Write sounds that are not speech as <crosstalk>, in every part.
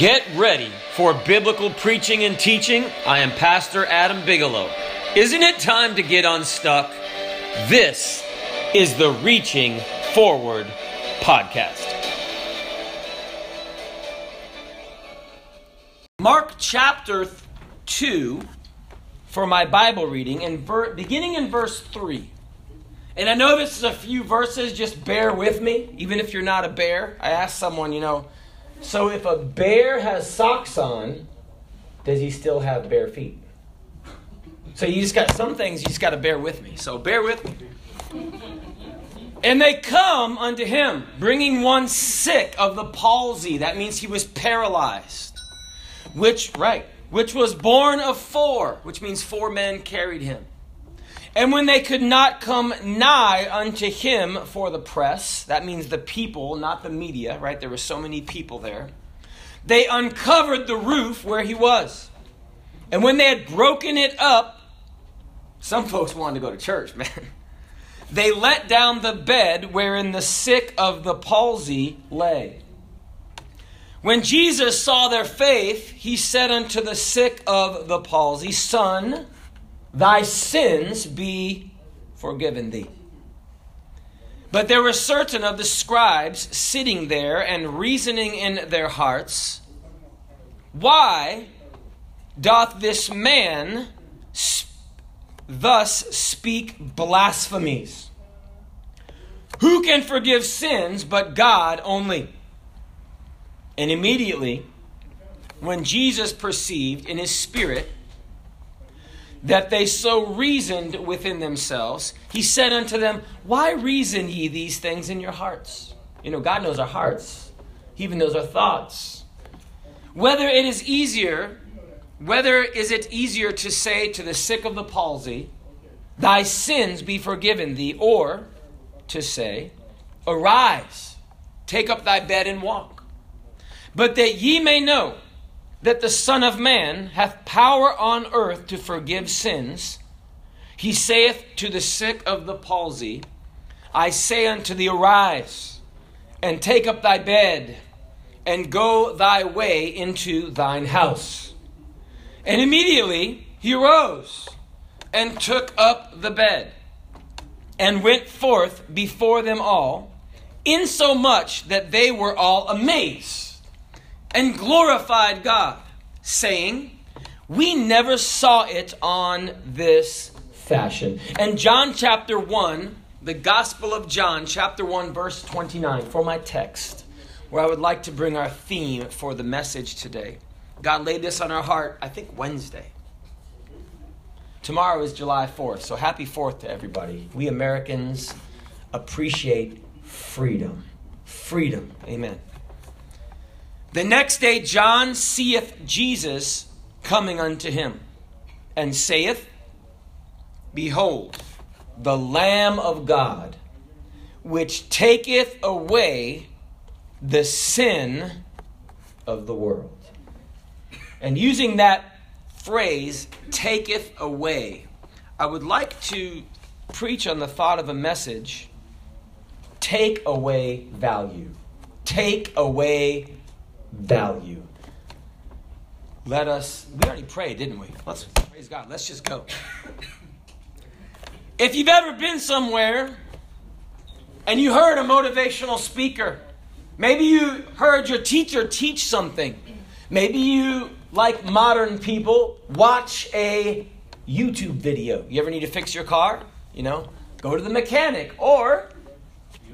Get ready for biblical preaching and teaching. I am Pastor Adam Bigelow. Isn't it time to get unstuck? This is the Reaching Forward podcast. Mark chapter 2 for my Bible reading, and beginning in verse 3. And I know this is a few verses, just bear with me, even if you're not a bear. I asked someone, you know, so if a bear has socks on, does he still have bare feet? So you just got some things you just got to bear with me. So bear with me. And they come unto him, bringing one sick of the palsy. That means he was paralyzed. Which, right, which was born of four, which means four men carried him. And when they could not come nigh unto him for the press, that means the people, not the media, right? There were so many people there. They uncovered the roof where he was. And when they had broken it up, some folks wanted to go to church, <laughs> man. They let down the bed wherein the sick of the palsy lay. When Jesus saw their faith, he said unto the sick of the palsy, Son, thy sins be forgiven thee. But there were certain of the scribes sitting there and reasoning in their hearts, Why doth this man sp- thus speak blasphemies? Who can forgive sins but God only? And immediately, when Jesus perceived in his spirit, that they so reasoned within themselves, he said unto them, Why reason ye these things in your hearts? You know, God knows our hearts, He even knows our thoughts. Whether it is easier, whether is it easier to say to the sick of the palsy, Thy sins be forgiven thee, or to say, Arise, take up thy bed and walk. But that ye may know that the Son of Man hath power on earth to forgive sins, he saith to the sick of the palsy, I say unto thee, Arise, and take up thy bed, and go thy way into thine house. And immediately he arose, and took up the bed, and went forth before them all, insomuch that they were all amazed and glorified God, saying, We never saw it on this fashion. And John chapter 1, the Gospel of John, chapter 1, verse 29, for my text, where I would like to bring our theme for the message today. God laid this on our heart, I think Wednesday. Tomorrow is July 4th, so happy 4th to everybody. We Americans appreciate freedom. Freedom. Amen. The next day, John seeth Jesus coming unto him, and saith, Behold, the Lamb of God, which taketh away the sin of the world. And using that phrase, taketh away, I would like to preach on the thought of a message take away value. Take away value. Let us, we already prayed, didn't we? Let's praise God. Let's just go. If you've ever been somewhere and you heard a motivational speaker, maybe you heard your teacher teach something, maybe you, like modern people, watch a YouTube video. You ever need to fix your car? You know, go to the mechanic or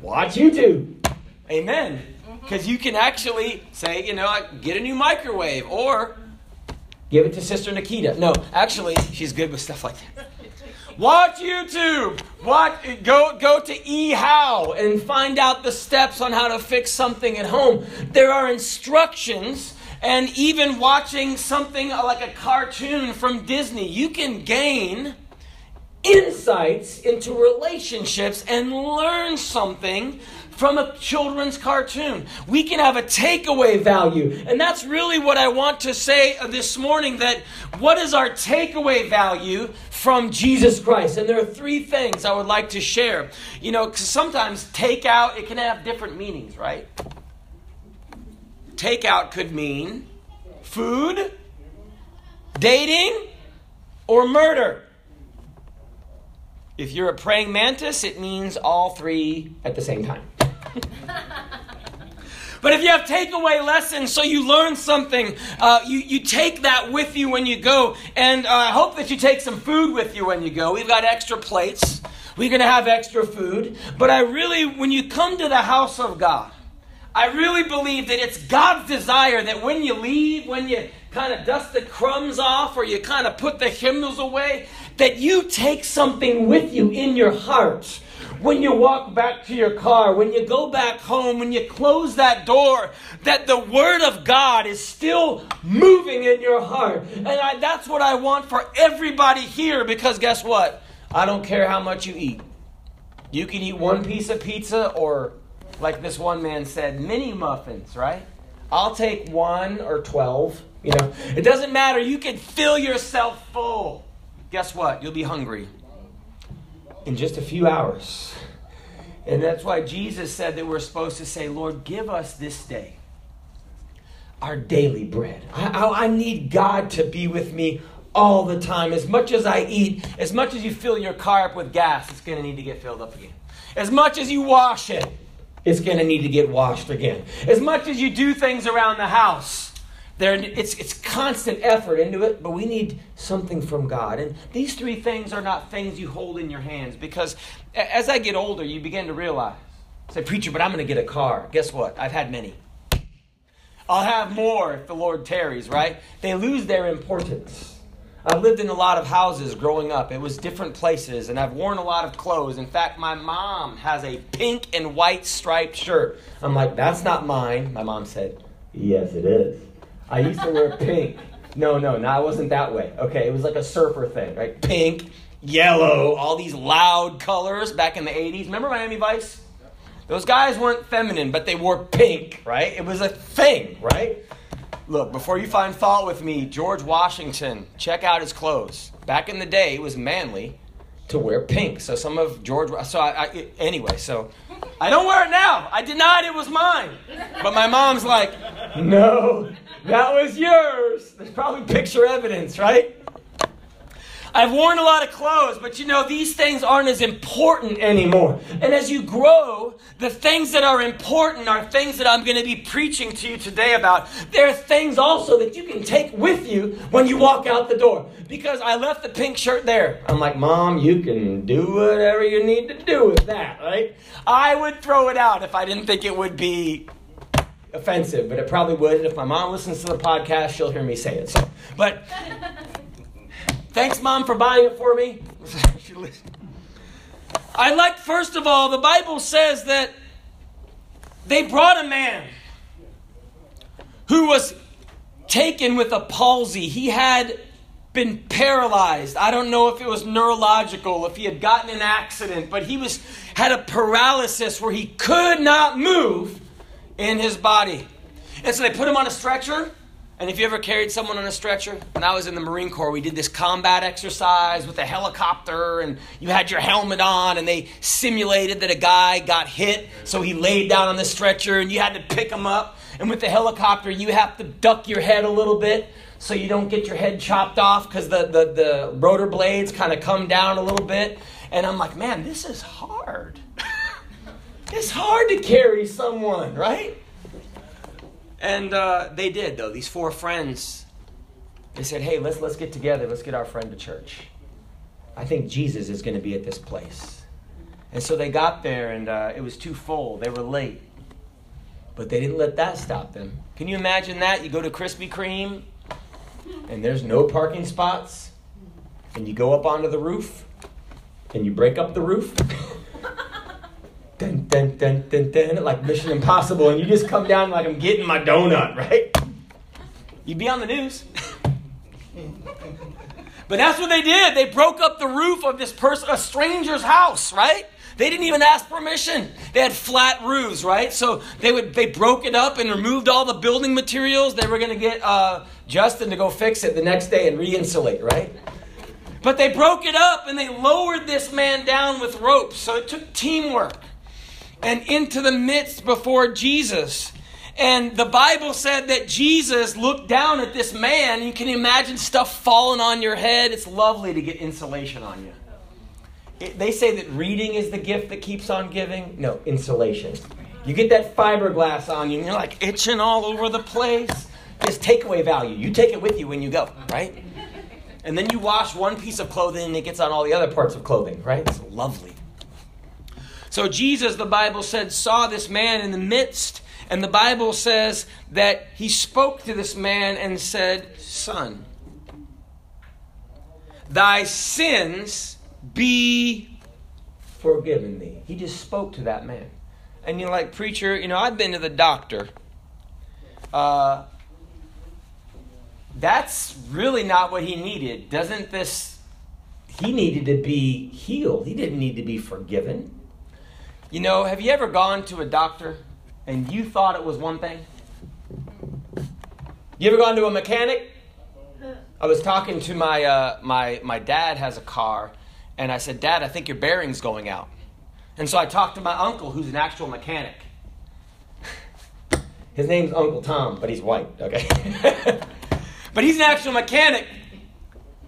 watch YouTube. Amen because you can actually say, you know, get a new microwave or give it to Sister Nikita. No, actually, she's good with stuff like that. Watch YouTube. Watch, Go go to eHow and find out the steps on how to fix something at home. There are instructions. And even watching something like a cartoon from Disney, you can gain insights into relationships and learn something from a children's cartoon. We can have a takeaway value. And that's really what I want to say this morning that what is our takeaway value from Jesus Christ? And there are three things I would like to share. You know, sometimes takeout it can have different meanings, right? Takeout could mean food, dating, or murder? If you're a praying mantis, it means all three at the same time. <laughs> But if you have takeaway lessons, so you learn something, uh, you, you take that with you when you go. And uh, I hope that you take some food with you when you go. We've got extra plates. We're going to have extra food. But I really, when you come to the house of God, I really believe that it's God's desire that when you leave, when you kind of dust the crumbs off or you kind of put the hymnals away, that you take something with you in your heart when you walk back to your car, when you go back home, when you close that door, that the Word of God is still moving in your heart. And I, that's what I want for everybody here because guess what? I don't care how much you eat. You can eat one piece of pizza or, like this one man said, mini muffins, right? I'll take one or 12. You know, it doesn't matter. You can fill yourself full. Guess what? You'll be hungry in just a few hours. And that's why Jesus said that we're supposed to say, Lord, give us this day our daily bread. I, I, I, need God to be with me all the time. As much as I eat, as much as you fill your car up with gas, it's going to need to get filled up again. As much as you wash it, it's going to need to get washed again. As much as you do things around the house, there, it's, it's constant effort into it, but we need something from God. And these three things are not things you hold in your hands because as I get older, you begin to realize. Say, preacher, but I'm going to get a car. Guess what? I've had many. I'll have more if the Lord tarries, right? They lose their importance. I've lived in a lot of houses growing up. It was different places, and I've worn a lot of clothes. In fact, my mom has a pink and white striped shirt. I'm like, that's not mine. My mom said, Yes, it is. I used to wear pink. No, no, no, it wasn't that way. Okay, it was like a surfer thing, right? Pink, yellow, all these loud colors back in the 80s. Remember Miami Vice? Those guys weren't feminine, but they wore pink, right? It was a thing, right? Look, before you find fault with me, George Washington, check out his clothes. Back in the day, it was manly to wear pink. So some of George, so I, I anyway, so I don't wear it now. I denied. It was mine. But my mom's like, no, that was yours. There's probably picture evidence, right? I've worn a lot of clothes, but you know, these things aren't as important anymore. And as you grow, the things that are important are things that I'm going to be preaching to you today about. There are things also that you can take with you when you walk out the door. Because I left the pink shirt there. I'm like, Mom, you can do whatever you need to do with that, right? I would throw it out if I didn't think it would be offensive, but it probably would. And if my mom listens to the podcast, she'll hear me say it. So, but <laughs> Thanks, Mom, for buying it for me. <laughs> I like, first of all, the Bible says that they brought a man who was taken with a palsy. He had been paralyzed. I don't know if it was neurological, if he had gotten an accident, but he was had a paralysis where he could not move in his body. And so they put him on a stretcher and if you ever carried someone on a stretcher, when I was in the Marine Corps, we did this combat exercise with a helicopter, and you had your helmet on, and they simulated that a guy got hit, so he laid down on the stretcher, and you had to pick him up. And with the helicopter, you have to duck your head a little bit so you don't get your head chopped off because the, the, the rotor blades kind of come down a little bit. And I'm like, man, this is hard. It's hard to carry someone, right? And uh, they did, though. These four friends, they said, hey, let's, let's get together. Let's get our friend to church. I think Jesus is going to be at this place. And so they got there, and uh, it was too full. They were late. But they didn't let that stop them. Can you imagine that? You go to Krispy Kreme, and there's no parking spots, and you go up onto the roof, and you break up the roof. <laughs> dun, dun, dun, dun, dun, like Mission Impossible, and you just come down like I'm getting my donut, right? You'd be on the news. but that's what they did. They broke up the roof of this person, a stranger's house, right? They didn't even ask permission. They had flat roofs, right? So they would they broke it up and removed all the building materials. They were going to get uh, Justin to go fix it the next day and re-insulate, right? But they broke it up and they lowered this man down with ropes. So it took teamwork and into the midst before Jesus. And the Bible said that Jesus looked down at this man. You can imagine stuff falling on your head. It's lovely to get insulation on you. It, they say that reading is the gift that keeps on giving. No, insulation. You get that fiberglass on you and you're like itching all over the place. It's takeaway value. You take it with you when you go, right? And then you wash one piece of clothing and it gets on all the other parts of clothing, right? It's lovely. So Jesus, the Bible said, saw this man in the midst and the Bible says that he spoke to this man and said, Son, thy sins be forgiven thee. He just spoke to that man. And you're like, Preacher, you know, I've been to the doctor. Uh, that's really not what he needed. Doesn't this. He needed to be healed, he didn't need to be forgiven. You know, have you ever gone to a doctor and you thought it was one thing? You ever gone to a mechanic? I was talking to my uh, my my dad has a car, and I said, Dad, I think your bearing's going out. And so I talked to my uncle, who's an actual mechanic. <laughs> His name's Uncle Tom, but he's white, okay? <laughs> but he's an actual mechanic.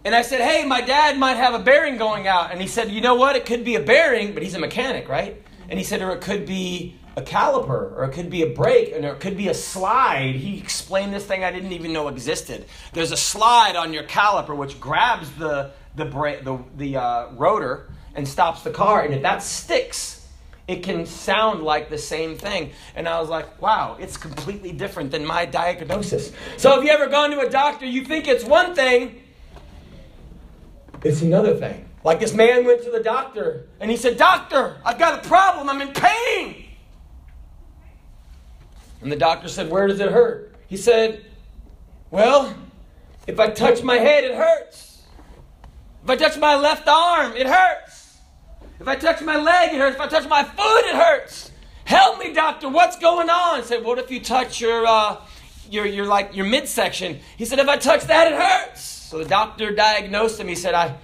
And I said, Hey, my dad might have a bearing going out. And he said, You know what? It could be a bearing, but he's a mechanic, right? And he said, Or it could be a caliper, or it could be a brake, and it could be a slide. He explained this thing I didn't even know existed. There's a slide on your caliper which grabs the the brake, the the uh, rotor and stops the car, and if that sticks, it can sound like the same thing. And I was like, wow, it's completely different than my diagnosis. So if you ever gone to a doctor, you think it's one thing, it's another thing. Like this man went to the doctor and he said, Doctor, I've got a problem. I'm in pain. And the doctor said, Where does it hurt? He said, Well, if I touch my head, it hurts. If I touch my left arm, it hurts. If I touch my leg, it hurts. If I touch my foot, it hurts. Help me, doctor. What's going on? I said, What if you touch your, uh, your, your, like, your midsection? He said, If I touch that, it hurts. So the doctor diagnosed him. He said, I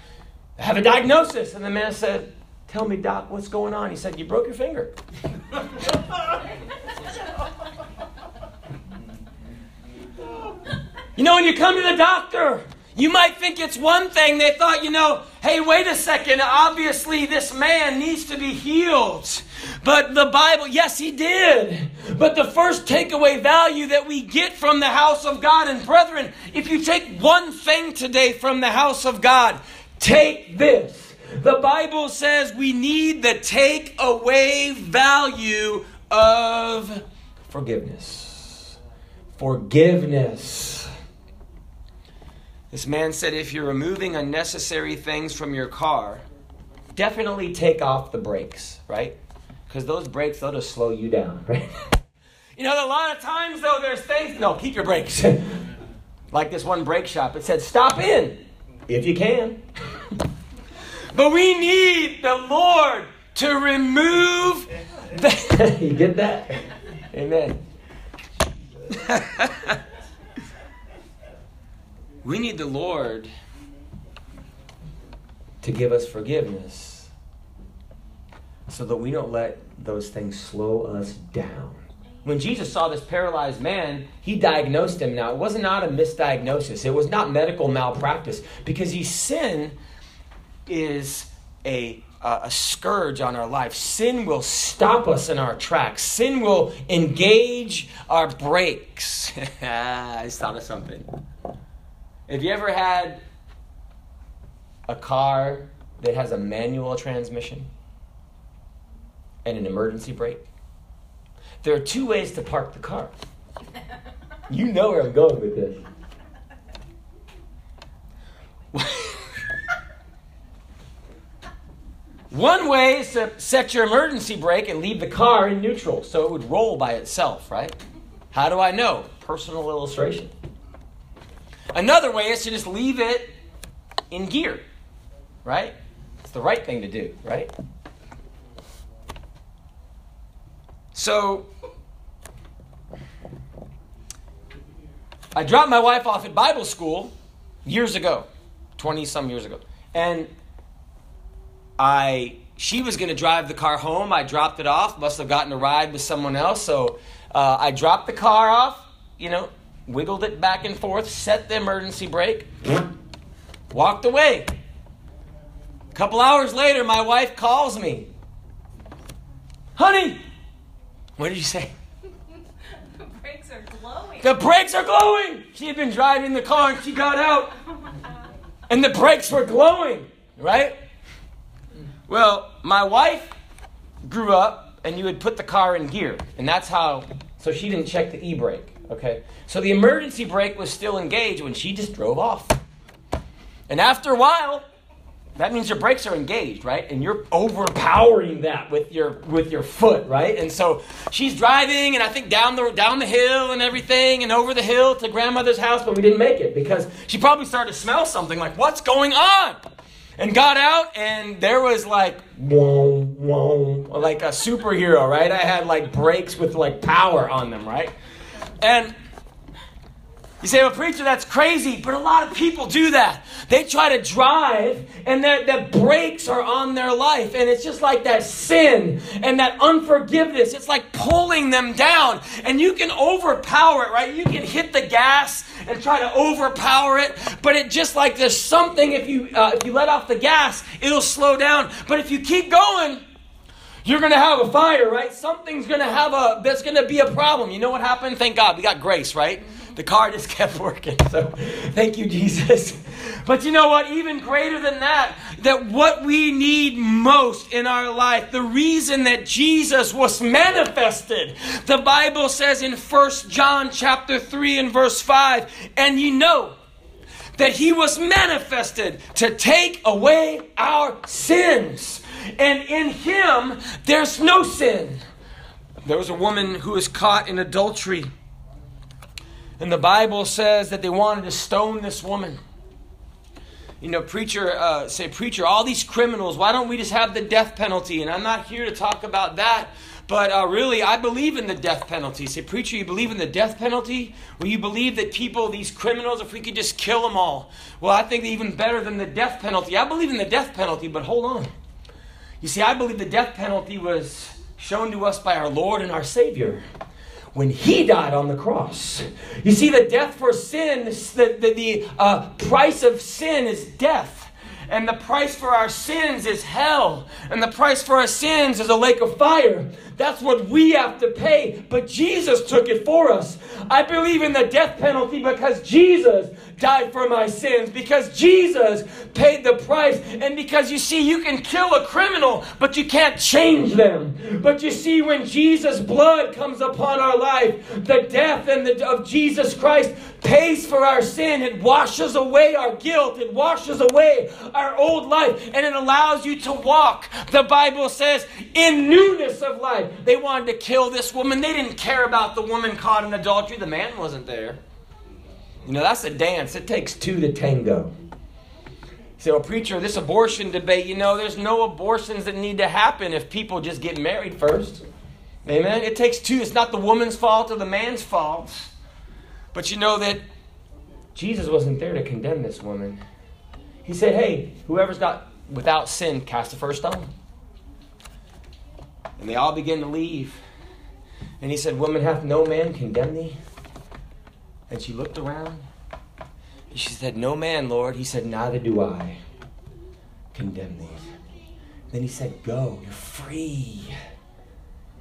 have a diagnosis. And the man said, Tell me, doc, what's going on? He said, You broke your finger. <laughs> You know, when you come to the doctor, you might think it's one thing. They thought, you know, hey, wait a second. Obviously, this man needs to be healed. But the Bible, yes, he did. But the first takeaway value that we get from the house of God, and brethren, if you take one thing today from the house of God, take this. The Bible says we need the take away value of forgiveness. Forgiveness. This man said if you're removing unnecessary things from your car, definitely take off the brakes, right? Because those brakes, they'll just slow you down, <laughs> right? you know, a lot of times, though, there's things. No, keep your brakes. <laughs> like this one brake shop, it said, stop in if you can. <laughs> but we need the Lord to remove the. <laughs> you get that? Amen. <laughs> We need the Lord to give us forgiveness so that we don't let those things slow us down. When Jesus saw this paralyzed man, he diagnosed him. Now, it was not a misdiagnosis, it was not medical malpractice because sin is a a scourge on our life. Sin will stop us in our tracks. Sin will engage our brakes. <laughs> I just thought of something. Have you ever had a car that has a manual transmission and an emergency brake? There are two ways to park the car. You know where I'm going with this. One way is to set your emergency brake and leave the car in neutral so it would roll by itself, right? How do I know? Personal illustration. Another way is to just leave it in gear, right? It's the right thing to do, right? So, I dropped my wife off at Bible school years ago, 20 some years ago. And I she was going to drive the car home. I dropped it off, must have gotten a ride with someone else. So Uh, I dropped the car off, you know, wiggled it back and forth, set the emergency brake, walked away. A couple hours later, my wife calls me. Honey, what did you say? <laughs> the brakes are glowing. The brakes are glowing. She had been driving the car and she got out, and the brakes were glowing, right? Well, my wife grew up, and you would put the car in gear, and that's how. So she didn't check the e brake. Okay, so the emergency brake was still engaged when she just drove off. And after a while, that means your brakes are engaged, right? And you're overpowering that with your with your foot, right? And so she's driving, and I think down the down the hill and everything, and over the hill to grandmother's house, but we didn't make it because she probably started to smell something like, "What's going on?" And got out, and there was like whoa, whoa, like a superhero, right? I had like brakes with like power on them, right? And you say, well, preacher, that's crazy, but a lot of people do that. They try to drive, and their brakes are on their life, and it's just like that sin and that unforgiveness. It's like pulling them down, and you can overpower it, right? You can hit the gas and try to overpower it, but it just like there's something. If you uh, if you let off the gas, it'll slow down. But if you keep going, you're going to have a fire, right? Something's going to have a, that's going to be a problem. You know what happened? Thank God. We got grace, right? The car just <laughs> kept working. So thank you, Jesus. But you know what? Even greater than that, that what we need most in our life, the reason that Jesus was manifested, the Bible says in 1 John chapter 3 and verse 5, and you know, that he was manifested to take away our sins. And in him, there's no sin. There was a woman who was caught in adultery. And the Bible says that they wanted to stone this woman. You know, preacher, uh, say, preacher, all these criminals, why don't we just have the death penalty? And I'm not here to talk about that. But uh, really, I believe in the death penalty. Say, preacher, you believe in the death penalty? Well, you believe that people, these criminals, if we could just kill them all? Well, I think even better than the death penalty. I believe in the death penalty, but hold on. You see, I believe the death penalty was shown to us by our Lord and our Savior when he died on the cross. You see, the death for sin, the, the, the uh, price of sin is death. And the price for our sins is hell. And the price for our sins is a lake of fire. That's what we have to pay. But Jesus took it for us. I believe in the death penalty because Jesus died for my sins, because Jesus paid the price, and because you see, you can kill a criminal, but you can't change them. But you see, when Jesus' blood comes upon our life, the death and the, of Jesus Christ pays for our sin. It washes away our guilt, it washes away our old life, and it allows you to walk. The Bible says, in newness of life. They wanted to kill this woman. They didn't care about the woman caught in adultery. The man wasn't there. You know, that's a dance. It takes two to tango. say, well, preacher, this abortion debate, you know, there's no abortions that need to happen if people just get married first. Amen? It takes two. It's not the woman's fault or the man's fault. But you know that Jesus wasn't there to condemn this woman. He said, hey, whoever's got without sin, cast the first stone. And they all began to leave. And he said, Woman, hath no man condemned thee? And she looked around. And she said, No man, Lord. He said, Neither do I condemn thee. Then he said, Go, you're free.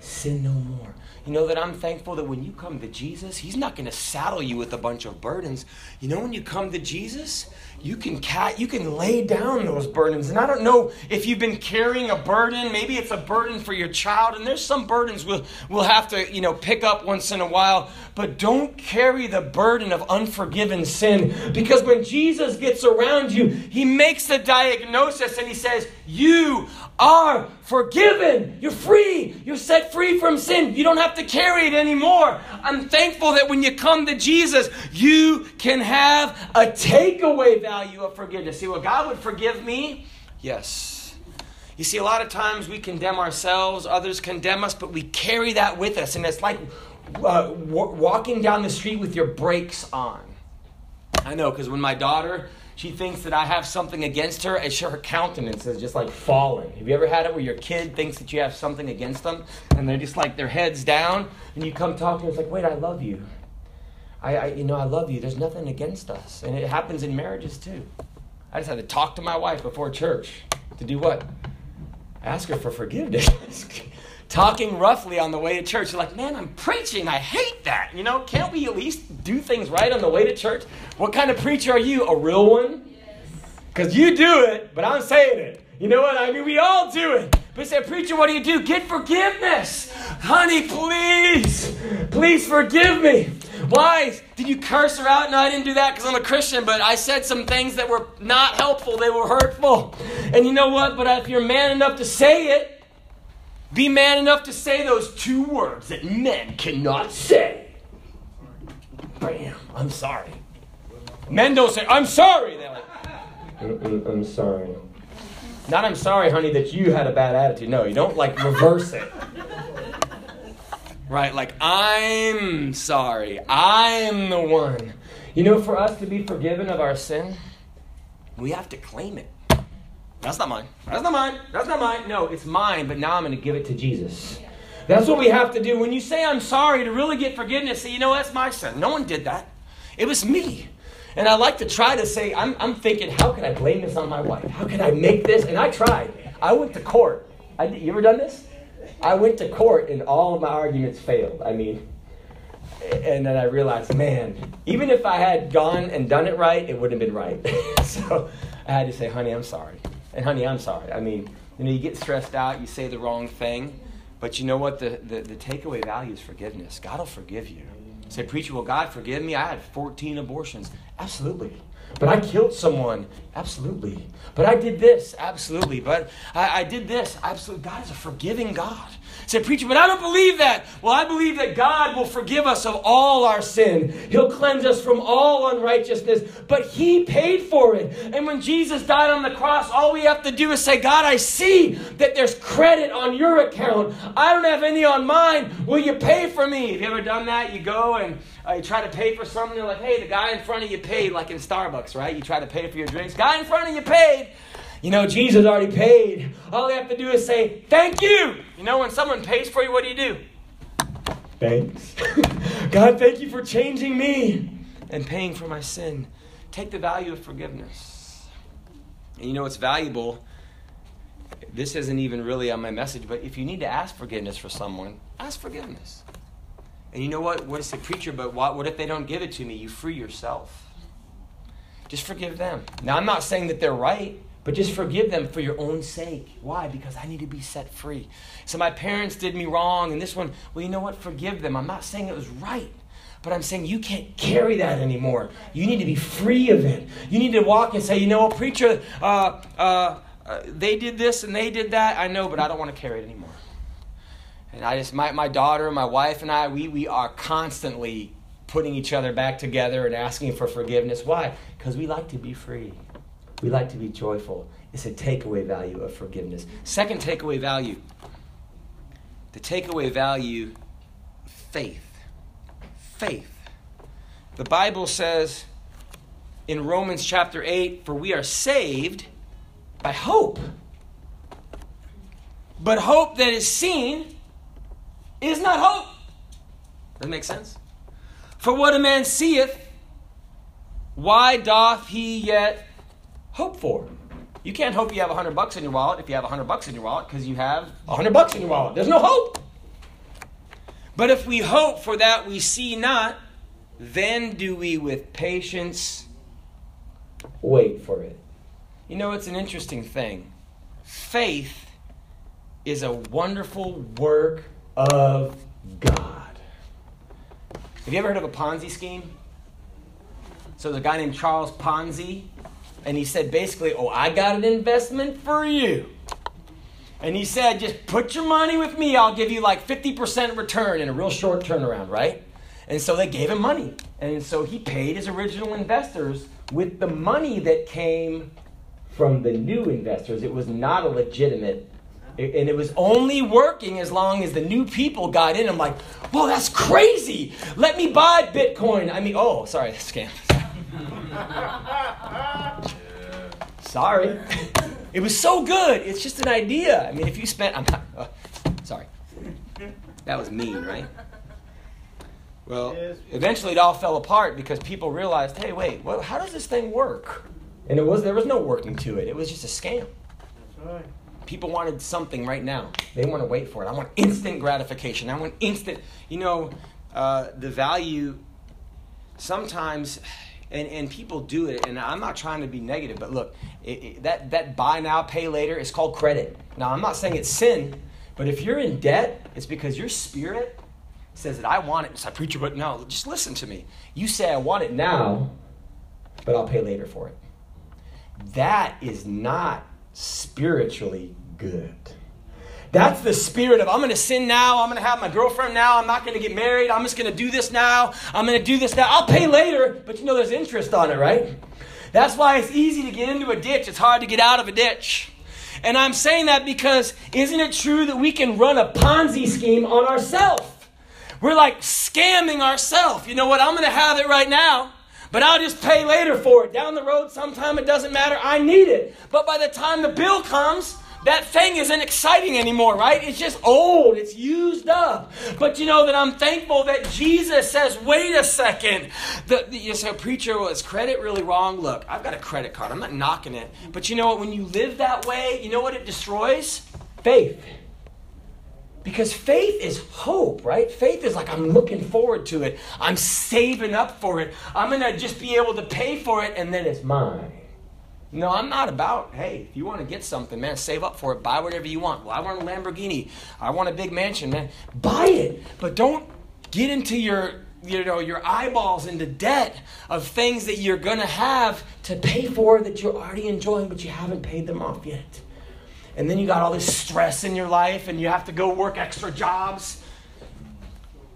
Sin no more. You know that I'm thankful that when you come to Jesus, He's not going to saddle you with a bunch of burdens. You know, when you come to Jesus, you can cat you can lay down those burdens and i don't know if you've been carrying a burden maybe it's a burden for your child and there's some burdens we'll, we'll have to you know pick up once in a while but don't carry the burden of unforgiven sin because when jesus gets around you he makes the diagnosis and he says you are forgiven. You're free. You're set free from sin. You don't have to carry it anymore. I'm thankful that when you come to Jesus, you can have a takeaway value of forgiveness. See, well, God would forgive me? Yes. You see, a lot of times we condemn ourselves, others condemn us, but we carry that with us. And it's like uh, w- walking down the street with your brakes on. I know, because when my daughter she thinks that I have something against her, and her countenance is just like fallen. Have you ever had it where your kid thinks that you have something against them, and they're just like their heads down, and you come talk to them, it's like, wait, I love you. I, I, you know, I love you. There's nothing against us, and it happens in marriages too. I just had to talk to my wife before church to do what? Ask her for forgiveness. <laughs> Talking roughly on the way to church. You're like, man, I'm preaching. I hate that. You know, can't we at least do things right on the way to church? What kind of preacher are you? A real one? Because you do it, but I'm saying it. You know what? I mean, we all do it. But say, preacher, what do you do? Get forgiveness. Honey, please. Please forgive me. Why? Did you curse her out? No, I didn't do that because I'm a Christian, but I said some things that were not helpful. They were hurtful. And you know what? But if you're man enough to say it, be man enough to say those two words that men cannot say. Bam, I'm sorry. Men don't say, I'm sorry. They're like, I'm sorry. Not I'm sorry, honey, that you had a bad attitude. No, you don't like reverse it. Right? Like, I'm sorry. I'm the one. You know, for us to be forgiven of our sin, we have to claim it. That's not mine. That's not mine. That's not mine. No, it's mine, but now I'm going to give it to Jesus. That's what we have to do. When you say I'm sorry to really get forgiveness, say, you know, that's my sin. No one did that. It was me. And I like to try to say, I'm, I'm thinking, how can I blame this on my wife? How can I make this? And I tried. I went to court. I, you ever done this? I went to court and all of my arguments failed. I mean, and then I realized, man, even if I had gone and done it right, it wouldn't have been right. <laughs> so I had to say, honey, I'm sorry. And honey, I'm sorry. I mean, you know, you get stressed out, you say the wrong thing, but you know what? The, the, the takeaway value is forgiveness. God will forgive you. Say, preacher, will God forgive me? I had 14 abortions. Absolutely. But I killed someone. Absolutely. But I did this. Absolutely. But I, I did this. Absolutely. God is a forgiving God. Say, preacher, but I don't believe that. Well, I believe that God will forgive us of all our sin. He'll cleanse us from all unrighteousness, but He paid for it. And when Jesus died on the cross, all we have to do is say, God, I see that there's credit on your account. I don't have any on mine. Will you pay for me? Have you ever done that? You go and uh, you try to pay for something. You're like, hey, the guy in front of you paid, like in Starbucks, right? You try to pay for your drinks. Guy in front of you paid. You know, Jesus already paid. All you have to do is say, Thank you. You know, when someone pays for you, what do you do? Thanks. <laughs> God, thank you for changing me and paying for my sin. Take the value of forgiveness. And you know what's valuable? This isn't even really on my message, but if you need to ask forgiveness for someone, ask forgiveness. And you know what? What is the preacher? But what, what if they don't give it to me? You free yourself. Just forgive them. Now, I'm not saying that they're right. But just forgive them for your own sake. Why? Because I need to be set free. So my parents did me wrong, and this one, well, you know what? Forgive them. I'm not saying it was right. But I'm saying you can't carry that anymore. You need to be free of it. You need to walk and say, you know what, preacher, uh, uh, uh, they did this and they did that. I know, but I don't want to carry it anymore. And I just, my, my daughter, my wife, and I, we, we are constantly putting each other back together and asking for forgiveness. Why? Because we like to be free. We like to be joyful. It's a takeaway value of forgiveness. Second takeaway value the takeaway value faith. Faith. The Bible says in Romans chapter 8 for we are saved by hope. But hope that is seen is not hope. Does that make sense? For what a man seeth, why doth he yet hope for. You can't hope you have 100 bucks in your wallet if you have 100 bucks in your wallet because you have 100 bucks in your wallet. There's no hope. But if we hope for that we see not, then do we with patience wait for it. You know, it's an interesting thing. Faith is a wonderful work of God. Have you ever heard of a Ponzi scheme? So, the guy named Charles Ponzi, and he said basically, Oh, I got an investment for you. And he said, Just put your money with me. I'll give you like 50% return in a real short turnaround, right? And so they gave him money. And so he paid his original investors with the money that came from the new investors. It was not a legitimate. And it was only working as long as the new people got in. I'm like, whoa, that's crazy. Let me buy Bitcoin. I mean, oh, sorry, <laughs> scam. Sorry. It was so good. It's just an idea. I mean, if you spent, I'm not, uh, sorry. That was mean, right? Well, eventually it all fell apart because people realized, hey, wait, how does this thing work? And it was there was no working to it. It was just a scam. That's right. People wanted something right now. They want to wait for it. I want instant gratification. I want instant. You know, uh, the value sometimes, and, and people do it, and I'm not trying to be negative, but look, it, it, that, that buy now, pay later is called credit. Now, I'm not saying it's sin, but if you're in debt, it's because your spirit says that I want it. So I preach but no, just listen to me. You say I want it now, but I'll pay later for it. That is not spiritually good. That's the spirit of I'm going to sin now. I'm going to have my girlfriend now. I'm not going to get married. I'm just going to do this now. I'm going to do this now. I'll pay later, but you know there's interest on it, right? That's why it's easy to get into a ditch. It's hard to get out of a ditch. And I'm saying that because isn't it true that we can run a Ponzi scheme on ourselves? We're like scamming ourselves. You know what? I'm going to have it right now but I'll just pay later for it. Down the road, sometime it doesn't matter. I need it. But by the time the bill comes, that thing isn't exciting anymore, right? It's just old. It's used up. But you know that I'm thankful that Jesus says, wait a second. The, the, you say, preacher, was credit really wrong? Look, I've got a credit card. I'm not knocking it. But you know what? When you live that way, you know what it destroys? Faith. Because faith is hope, right? Faith is like, I'm looking forward to it. I'm saving up for it. I'm going to just be able to pay for it, and then it's mine. No, I'm not about, hey, if you want to get something, man, save up for it. Buy whatever you want. Well, I want a Lamborghini. I want a big mansion, man. Buy it. But don't get into your you know your eyeballs into debt of things that you're going to have to pay for that you're already enjoying but you haven't paid them off yet and then you got all this stress in your life and you have to go work extra jobs.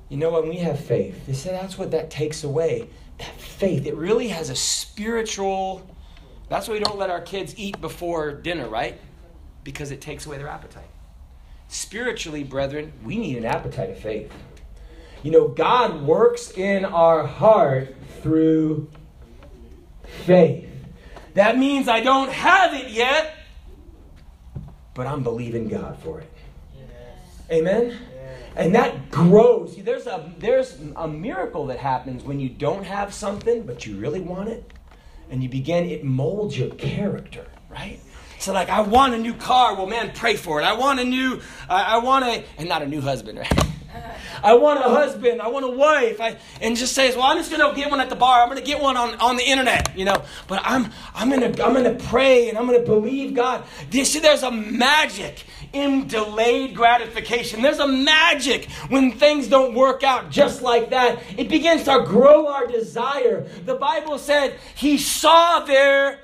You know, when we have faith, they say that's what that takes away. That faith, it really has a spiritual. That's why we don't let our kids eat before dinner, right? Because it takes away their appetite. Spiritually, brethren, we need an appetite of faith. You know, God works in our heart through faith. That means I don't have it yet, but I'm believing God for it. Yes. Amen? And that grows. See, there's a, there's a miracle that happens when you don't have something, but you really want it. And you begin, it molds your character, right? So, like, I want a new car. Well, man, pray for it. I want a new, I want a, and not a new husband, right? <laughs> I want a husband. I want a wife. I, and just says, well, I'm just to get one at the bar. I'm to get one on, on the internet, you know. But I'm, I'm to I'm gonna pray and I'm to believe God. You see, there's a magic in delayed gratification. There's a magic when things don't work out just like that. It begins to grow our desire. The Bible said he saw their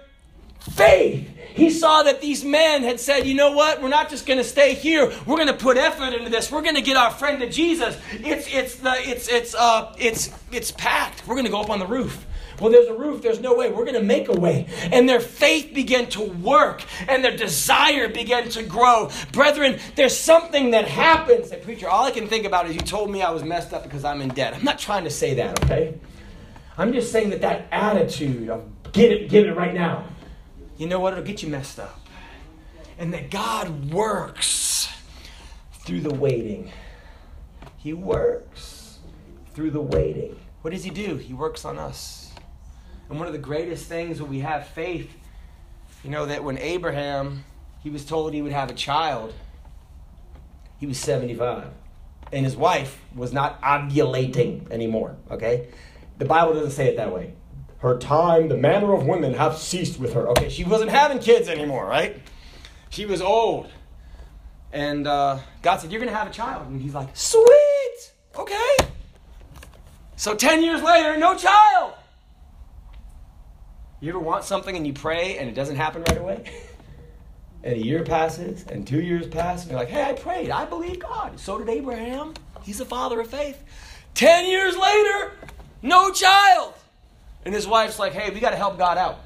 faith. He saw that these men had said, you know what? We're not just going to stay here. We're going to put effort into this. We're going to get our friend to Jesus. It's, it's, the, it's, it's, uh, it's, it's packed. We're going to go up on the roof. Well, there's a roof, there's no way. We're going to make a way. And their faith began to work and their desire began to grow. Brethren, there's something that happens. Say, preacher, all I can think about is you told me I was messed up because I'm in debt. I'm not trying to say that, okay? I'm just saying that that attitude of get it, give it right now you know what? It'll get you messed up. And that God works through the waiting. He works through the waiting. What does He do? He works on us. And one of the greatest things when we have faith, you know, that when Abraham, he was told he would have a child, he was 75. And his wife was not ovulating anymore, okay? The Bible doesn't say it that way her time, the manner of women have ceased with her. Okay, she wasn't having kids anymore, right? She was old. And uh, God said, You're going to have a child. And he's like, Sweet, okay. So 10 years later, no child. You ever want something and you pray and it doesn't happen right away? <laughs> and a year passes and two years pass and you're like, Hey, I prayed. I believe God. So did Abraham. He's a father of faith. 10 years later, no child. And his wife's like, hey, we got to help God out.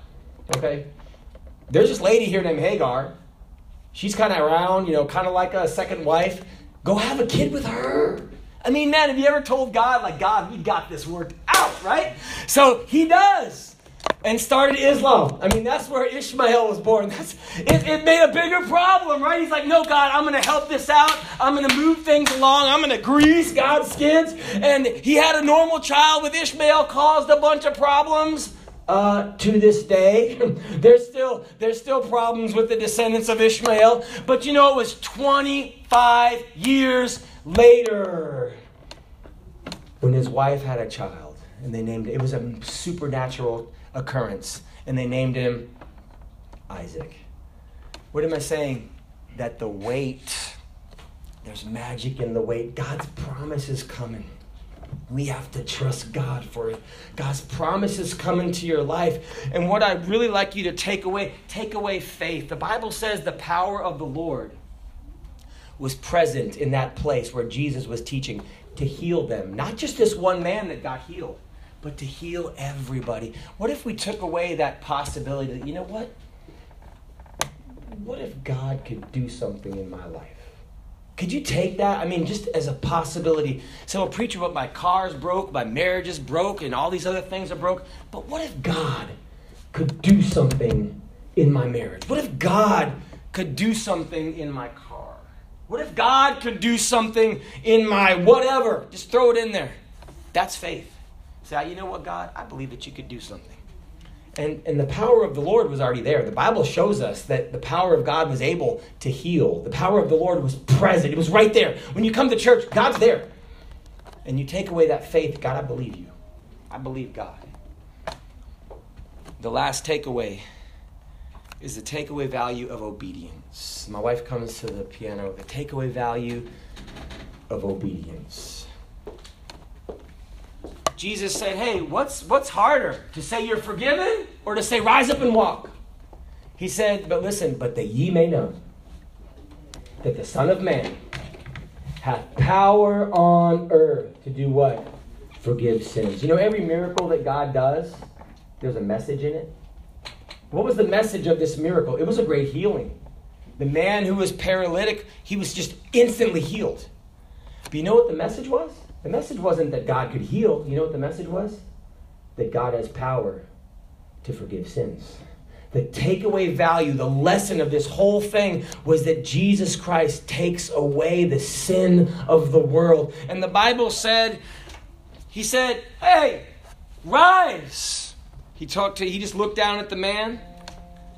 Okay? There's this lady here named Hagar. She's kind of around, you know, kind of like a second wife. Go have a kid with her. I mean, man, have you ever told God, like, God, we got this worked out, right? So he does. And started Islam. I mean, that's where Ishmael was born. That's, it, it made a bigger problem, right? He's like, no, God, I'm going to help this out. I'm going to move things along. I'm going to grease God's skins. And he had a normal child with Ishmael, caused a bunch of problems. Uh, to this day, <laughs> there's still there's still problems with the descendants of Ishmael. But you know, it was 25 years later when his wife had a child, and they named it. It was a supernatural occurrence, and they named him Isaac. What am I saying? That the wait, there's magic in the wait. God's promise is coming. We have to trust God for it. God's promises come into your life. And what I'd really like you to take away, take away faith. The Bible says the power of the Lord was present in that place where Jesus was teaching to heal them. Not just this one man that got healed, but to heal everybody. What if we took away that possibility that, you know what? What if God could do something in my life? Could you take that? I mean, just as a possibility. So, a preacher, but my car's broke, my marriage is broke, and all these other things are broke. But what if God could do something in my marriage? What if God could do something in my car? What if God could do something in my whatever? Just throw it in there. That's faith. Say, ah, you know what, God? I believe that you could do something. And, and the power of the Lord was already there. The Bible shows us that the power of God was able to heal. The power of the Lord was present. It was right there. When you come to church, God's there. And you take away that faith, God, I believe you. I believe God. The last takeaway is the takeaway value of obedience. My wife comes to the piano. The takeaway value of obedience. Jesus said, Hey, what's, what's harder? To say you're forgiven or to say rise up and walk? He said, But listen, but that ye may know that the Son of Man hath power on earth to do what? Forgive sins. You know, every miracle that God does, there's a message in it. What was the message of this miracle? It was a great healing. The man who was paralytic, he was just instantly healed. But you know what the message was? The message wasn't that God could heal. You know what the message was? That God has power to forgive sins. The takeaway value, the lesson of this whole thing was that Jesus Christ takes away the sin of the world. And the Bible said, He said, Hey, rise. He talked to, he just looked down at the man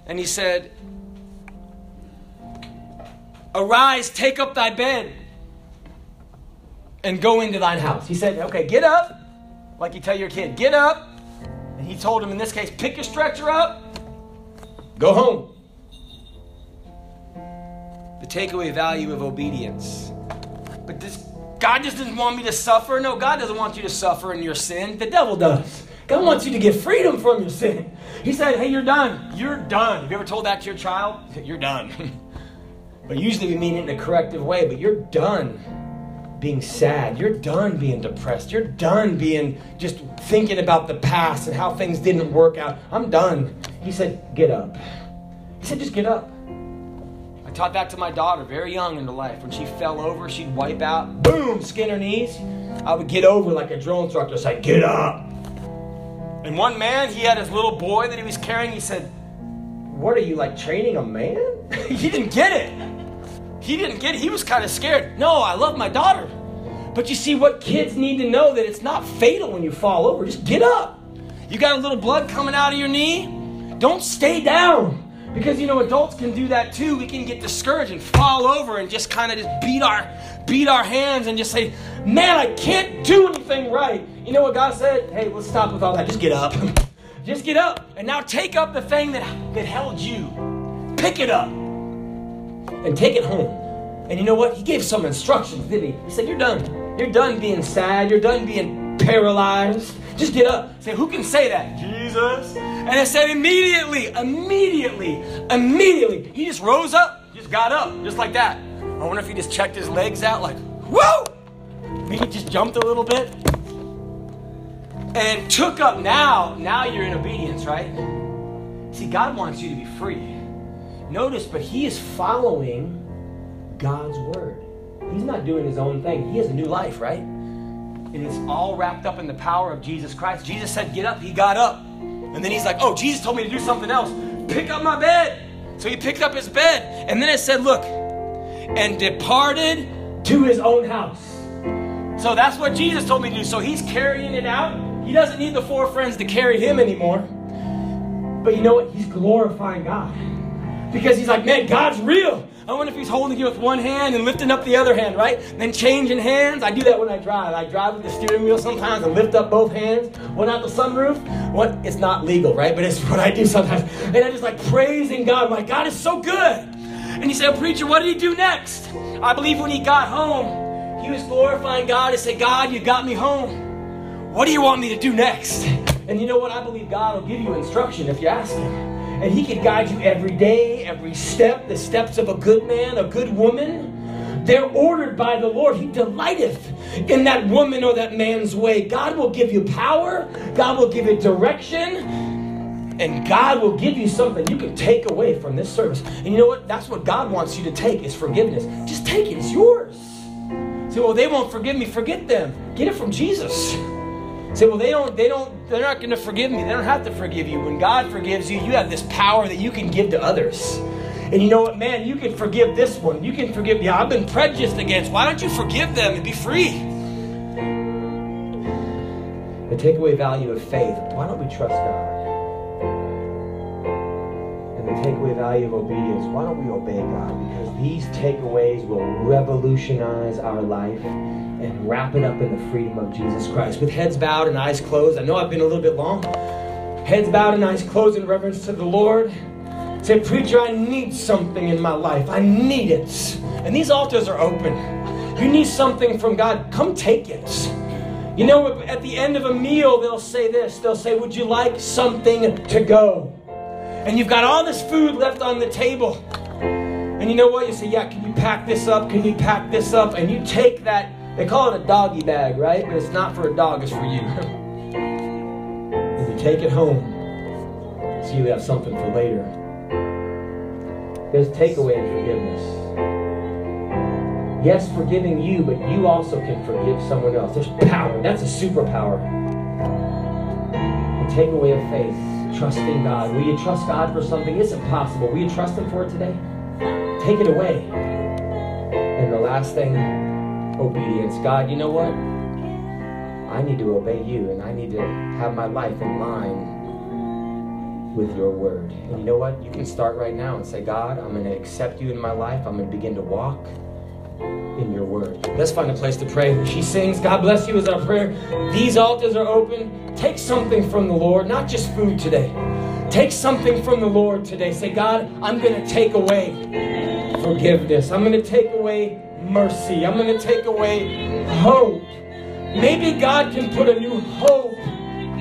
and he said, Arise, take up thy bed and go into thine house. He said, okay, get up, like you tell your kid, get up. And he told him in this case, pick your stretcher up, go home. The takeaway value of obedience. But this God just doesn't want me to suffer. No, God doesn't want you to suffer in your sin. The devil does. God wants you to get freedom from your sin. He said, Hey, you're done. You're done. Have you ever told that to your child? You're done. <laughs> but usually we mean it in a corrective way, but you're done being sad. You're done being depressed. You're done being just thinking about the past and how things didn't work out. I'm done. He said, Get up. He said, Just get up. I taught that to my daughter very young into life. When she fell over, she'd wipe out, boom, skin her knees. I would get over like a drill instructor, say, Get up. And one man, he had his little boy that he was carrying. He said, What are you like training a man? <laughs> he didn't get it. He didn't get it. He was kind of scared. No, I love my daughter. But you see, what kids need to know that it's not fatal when you fall over. Just get up. You got a little blood coming out of your knee? Don't stay down. Because you know adults can do that too. We can get discouraged and fall over and just kind of just beat our beat our hands and just say, "Man, I can't do anything right." You know what God said? Hey, let's stop with all that. Just get up. <laughs> just get up and now take up the thing that that held you. Pick it up and take it home. And you know what? He gave some instructions, didn't he? He said, You're done. You're done being sad. You're done being paralyzed. Just get up. Say, Who can say that? Jesus. And it said, Immediately, immediately, immediately. He just rose up, just got up, just like that. I wonder if he just checked his legs out, like, Whoa! Maybe he just jumped a little bit and took up. Now, now you're in obedience, right? See, God wants you to be free. Notice, but he is following God's word. He's not doing his own thing. He has a new life, right? And it's all wrapped up in the power of Jesus Christ. Jesus said, Get up. He got up. And then he's like, oh, Jesus told me to do something else. Pick up my bed. So he picked up his bed. And then it said, look, and departed to his own house. So that's what Jesus told me to do. So he's carrying it out. He doesn't need the four friends to carry him anymore. But you know what? He's glorifying God. Because he's like, man, God's real. I wonder if he's holding you with one hand and lifting up the other hand, right? then changing hands. I do that when I drive. I drive with the steering wheel sometimes and lift up both hands. One out the sunroof. What? It's not legal, right? But it's <laughs> what I do sometimes. And I just like praising God. I'm like, God is so good. And he said, oh, Preacher, what did he do next? I believe when he got home, he was glorifying God and said, God, you got me home. What do you want me to do next? And you know what? I believe God will give you instruction if you ask him and He can guide you every day, every step, the steps of a good man, a good woman. They're ordered by the Lord. He delighteth in that woman or that man's way. God will give you power, God will give you direction, and God will give you something you can take away from this service. And you know what? That's what God wants you to take is forgiveness. Just take it, it's yours. Say, well, they won't forgive me. Forget them. Get it from Jesus. Say, well, they don't, they don't, they're not going to forgive me. They don't have to forgive you. When God forgives you, you have this power that you can give to others. And you know what, man, you can forgive this one. You can forgive, yeah, I've been prejudiced against. Why don't you forgive them and be free? The takeaway value of faith. Why don't we trust God? And the takeaway value of obedience. Why don't we obey God? Because these takeaways will revolutionize our life and wrap it up in the freedom of Jesus Christ. With heads bowed and eyes closed, I know I've been a little bit long. Heads bowed and eyes closed in reverence to the Lord. Say, Preacher, I need something in my life. I need it. And these altars are open. You need something from God, come take it. You know, at the end of a meal, they'll say this they'll say, Would you like something to go? And you've got all this food left on the table. And you know what? You say, Yeah, can you pack this up? Can you pack this up? And you take that they call it a doggy bag, right? But it's not for a dog, it's for you. <laughs> if you take it home, so you have something for later. There's takeaway in forgiveness. Yes, forgiving you, but you also can forgive someone else. There's power. That's a superpower. The takeaway of faith, trusting God. Will you trust God for something? It's impossible. Will you trust Him for it today? Take it away. And the last thing, obedience. God, you know what? I need to obey you and I need to have my life in line with your word. And you know what? You can start right now and say, God, I'm going to accept you in my life. I'm going to begin to walk in your word. Let's find a place to pray. She sings, God bless you as our prayer. These altars are open. Take something from the Lord, not just food today. Take something from the Lord today. Say, God, I'm going to take away forgiveness. I'm going to take away mercy. I'm going to take away hope. Maybe God can put a new hope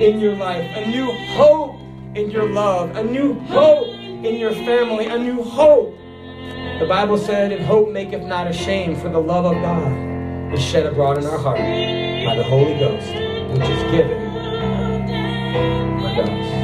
in your life, a new hope in your love, a new hope in your family, a new hope. The Bible said, And hope maketh not ashamed, for the love of God is shed abroad in our heart by the Holy Ghost, which is given us. God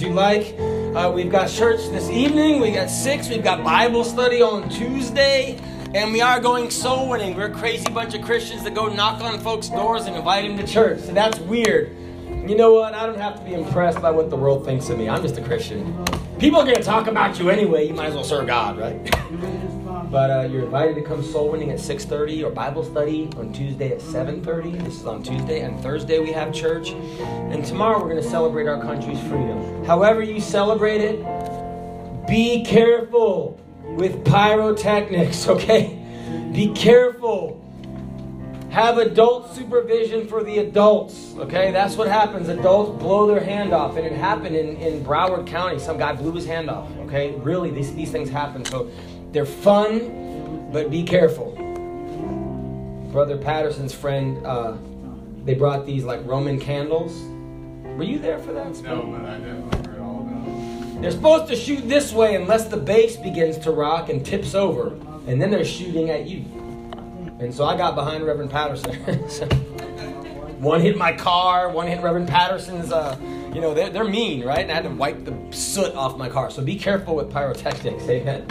you like. Uh, we've got church this evening. We got six. We've got Bible study on Tuesday. And we are going soul winning. We're a crazy bunch of Christians that go knock on folks' doors and invite them to church. So that's weird. You know what? I don't have to be impressed by what the world thinks of me. I'm just a Christian. People are going to talk about you anyway. You might as well serve God, right? <laughs> But uh, you're invited to come soul winning at 6:30 or Bible study on Tuesday at 7:30. This is on Tuesday and Thursday we have church, and tomorrow we're going to celebrate our country's freedom. However you celebrate it, be careful with pyrotechnics. <laughs> Okay, be careful. Have adult supervision for the adults. Okay, that's what happens. Adults blow their hand off, and it happened in, in Broward County. Some guy blew his hand off. Okay, really, these, these things happen. So they're fun, but be careful. Brother Patterson's friend, uh, they brought these like Roman candles. Were you there for that? No, but I definitely heard all about it. They're supposed to shoot this way unless the base begins to rock and tips over, and then they're shooting at you. And so I got behind Reverend Patterson. <laughs> So, one hit my car, one hit Reverend Patterson's. Uh, you know, they're, they're mean, right? And I had to wipe the soot off my car. So be careful with pyrotechnics. Amen.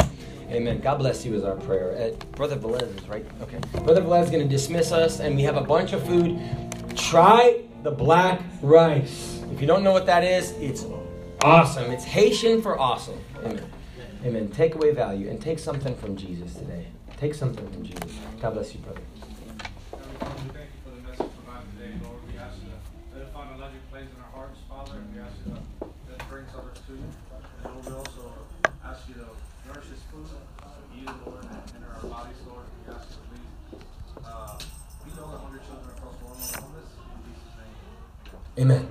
Amen. God bless you is our prayer. Uh, Brother Velez is right. Okay. Brother Velez is going to dismiss us, and we have a bunch of food. Try the black rice. If you don't know what that is, it's awesome. It's Haitian for awesome. Amen. Amen. Take away value and take something from Jesus today. Take something from Jesus. God bless you, brother. Amen.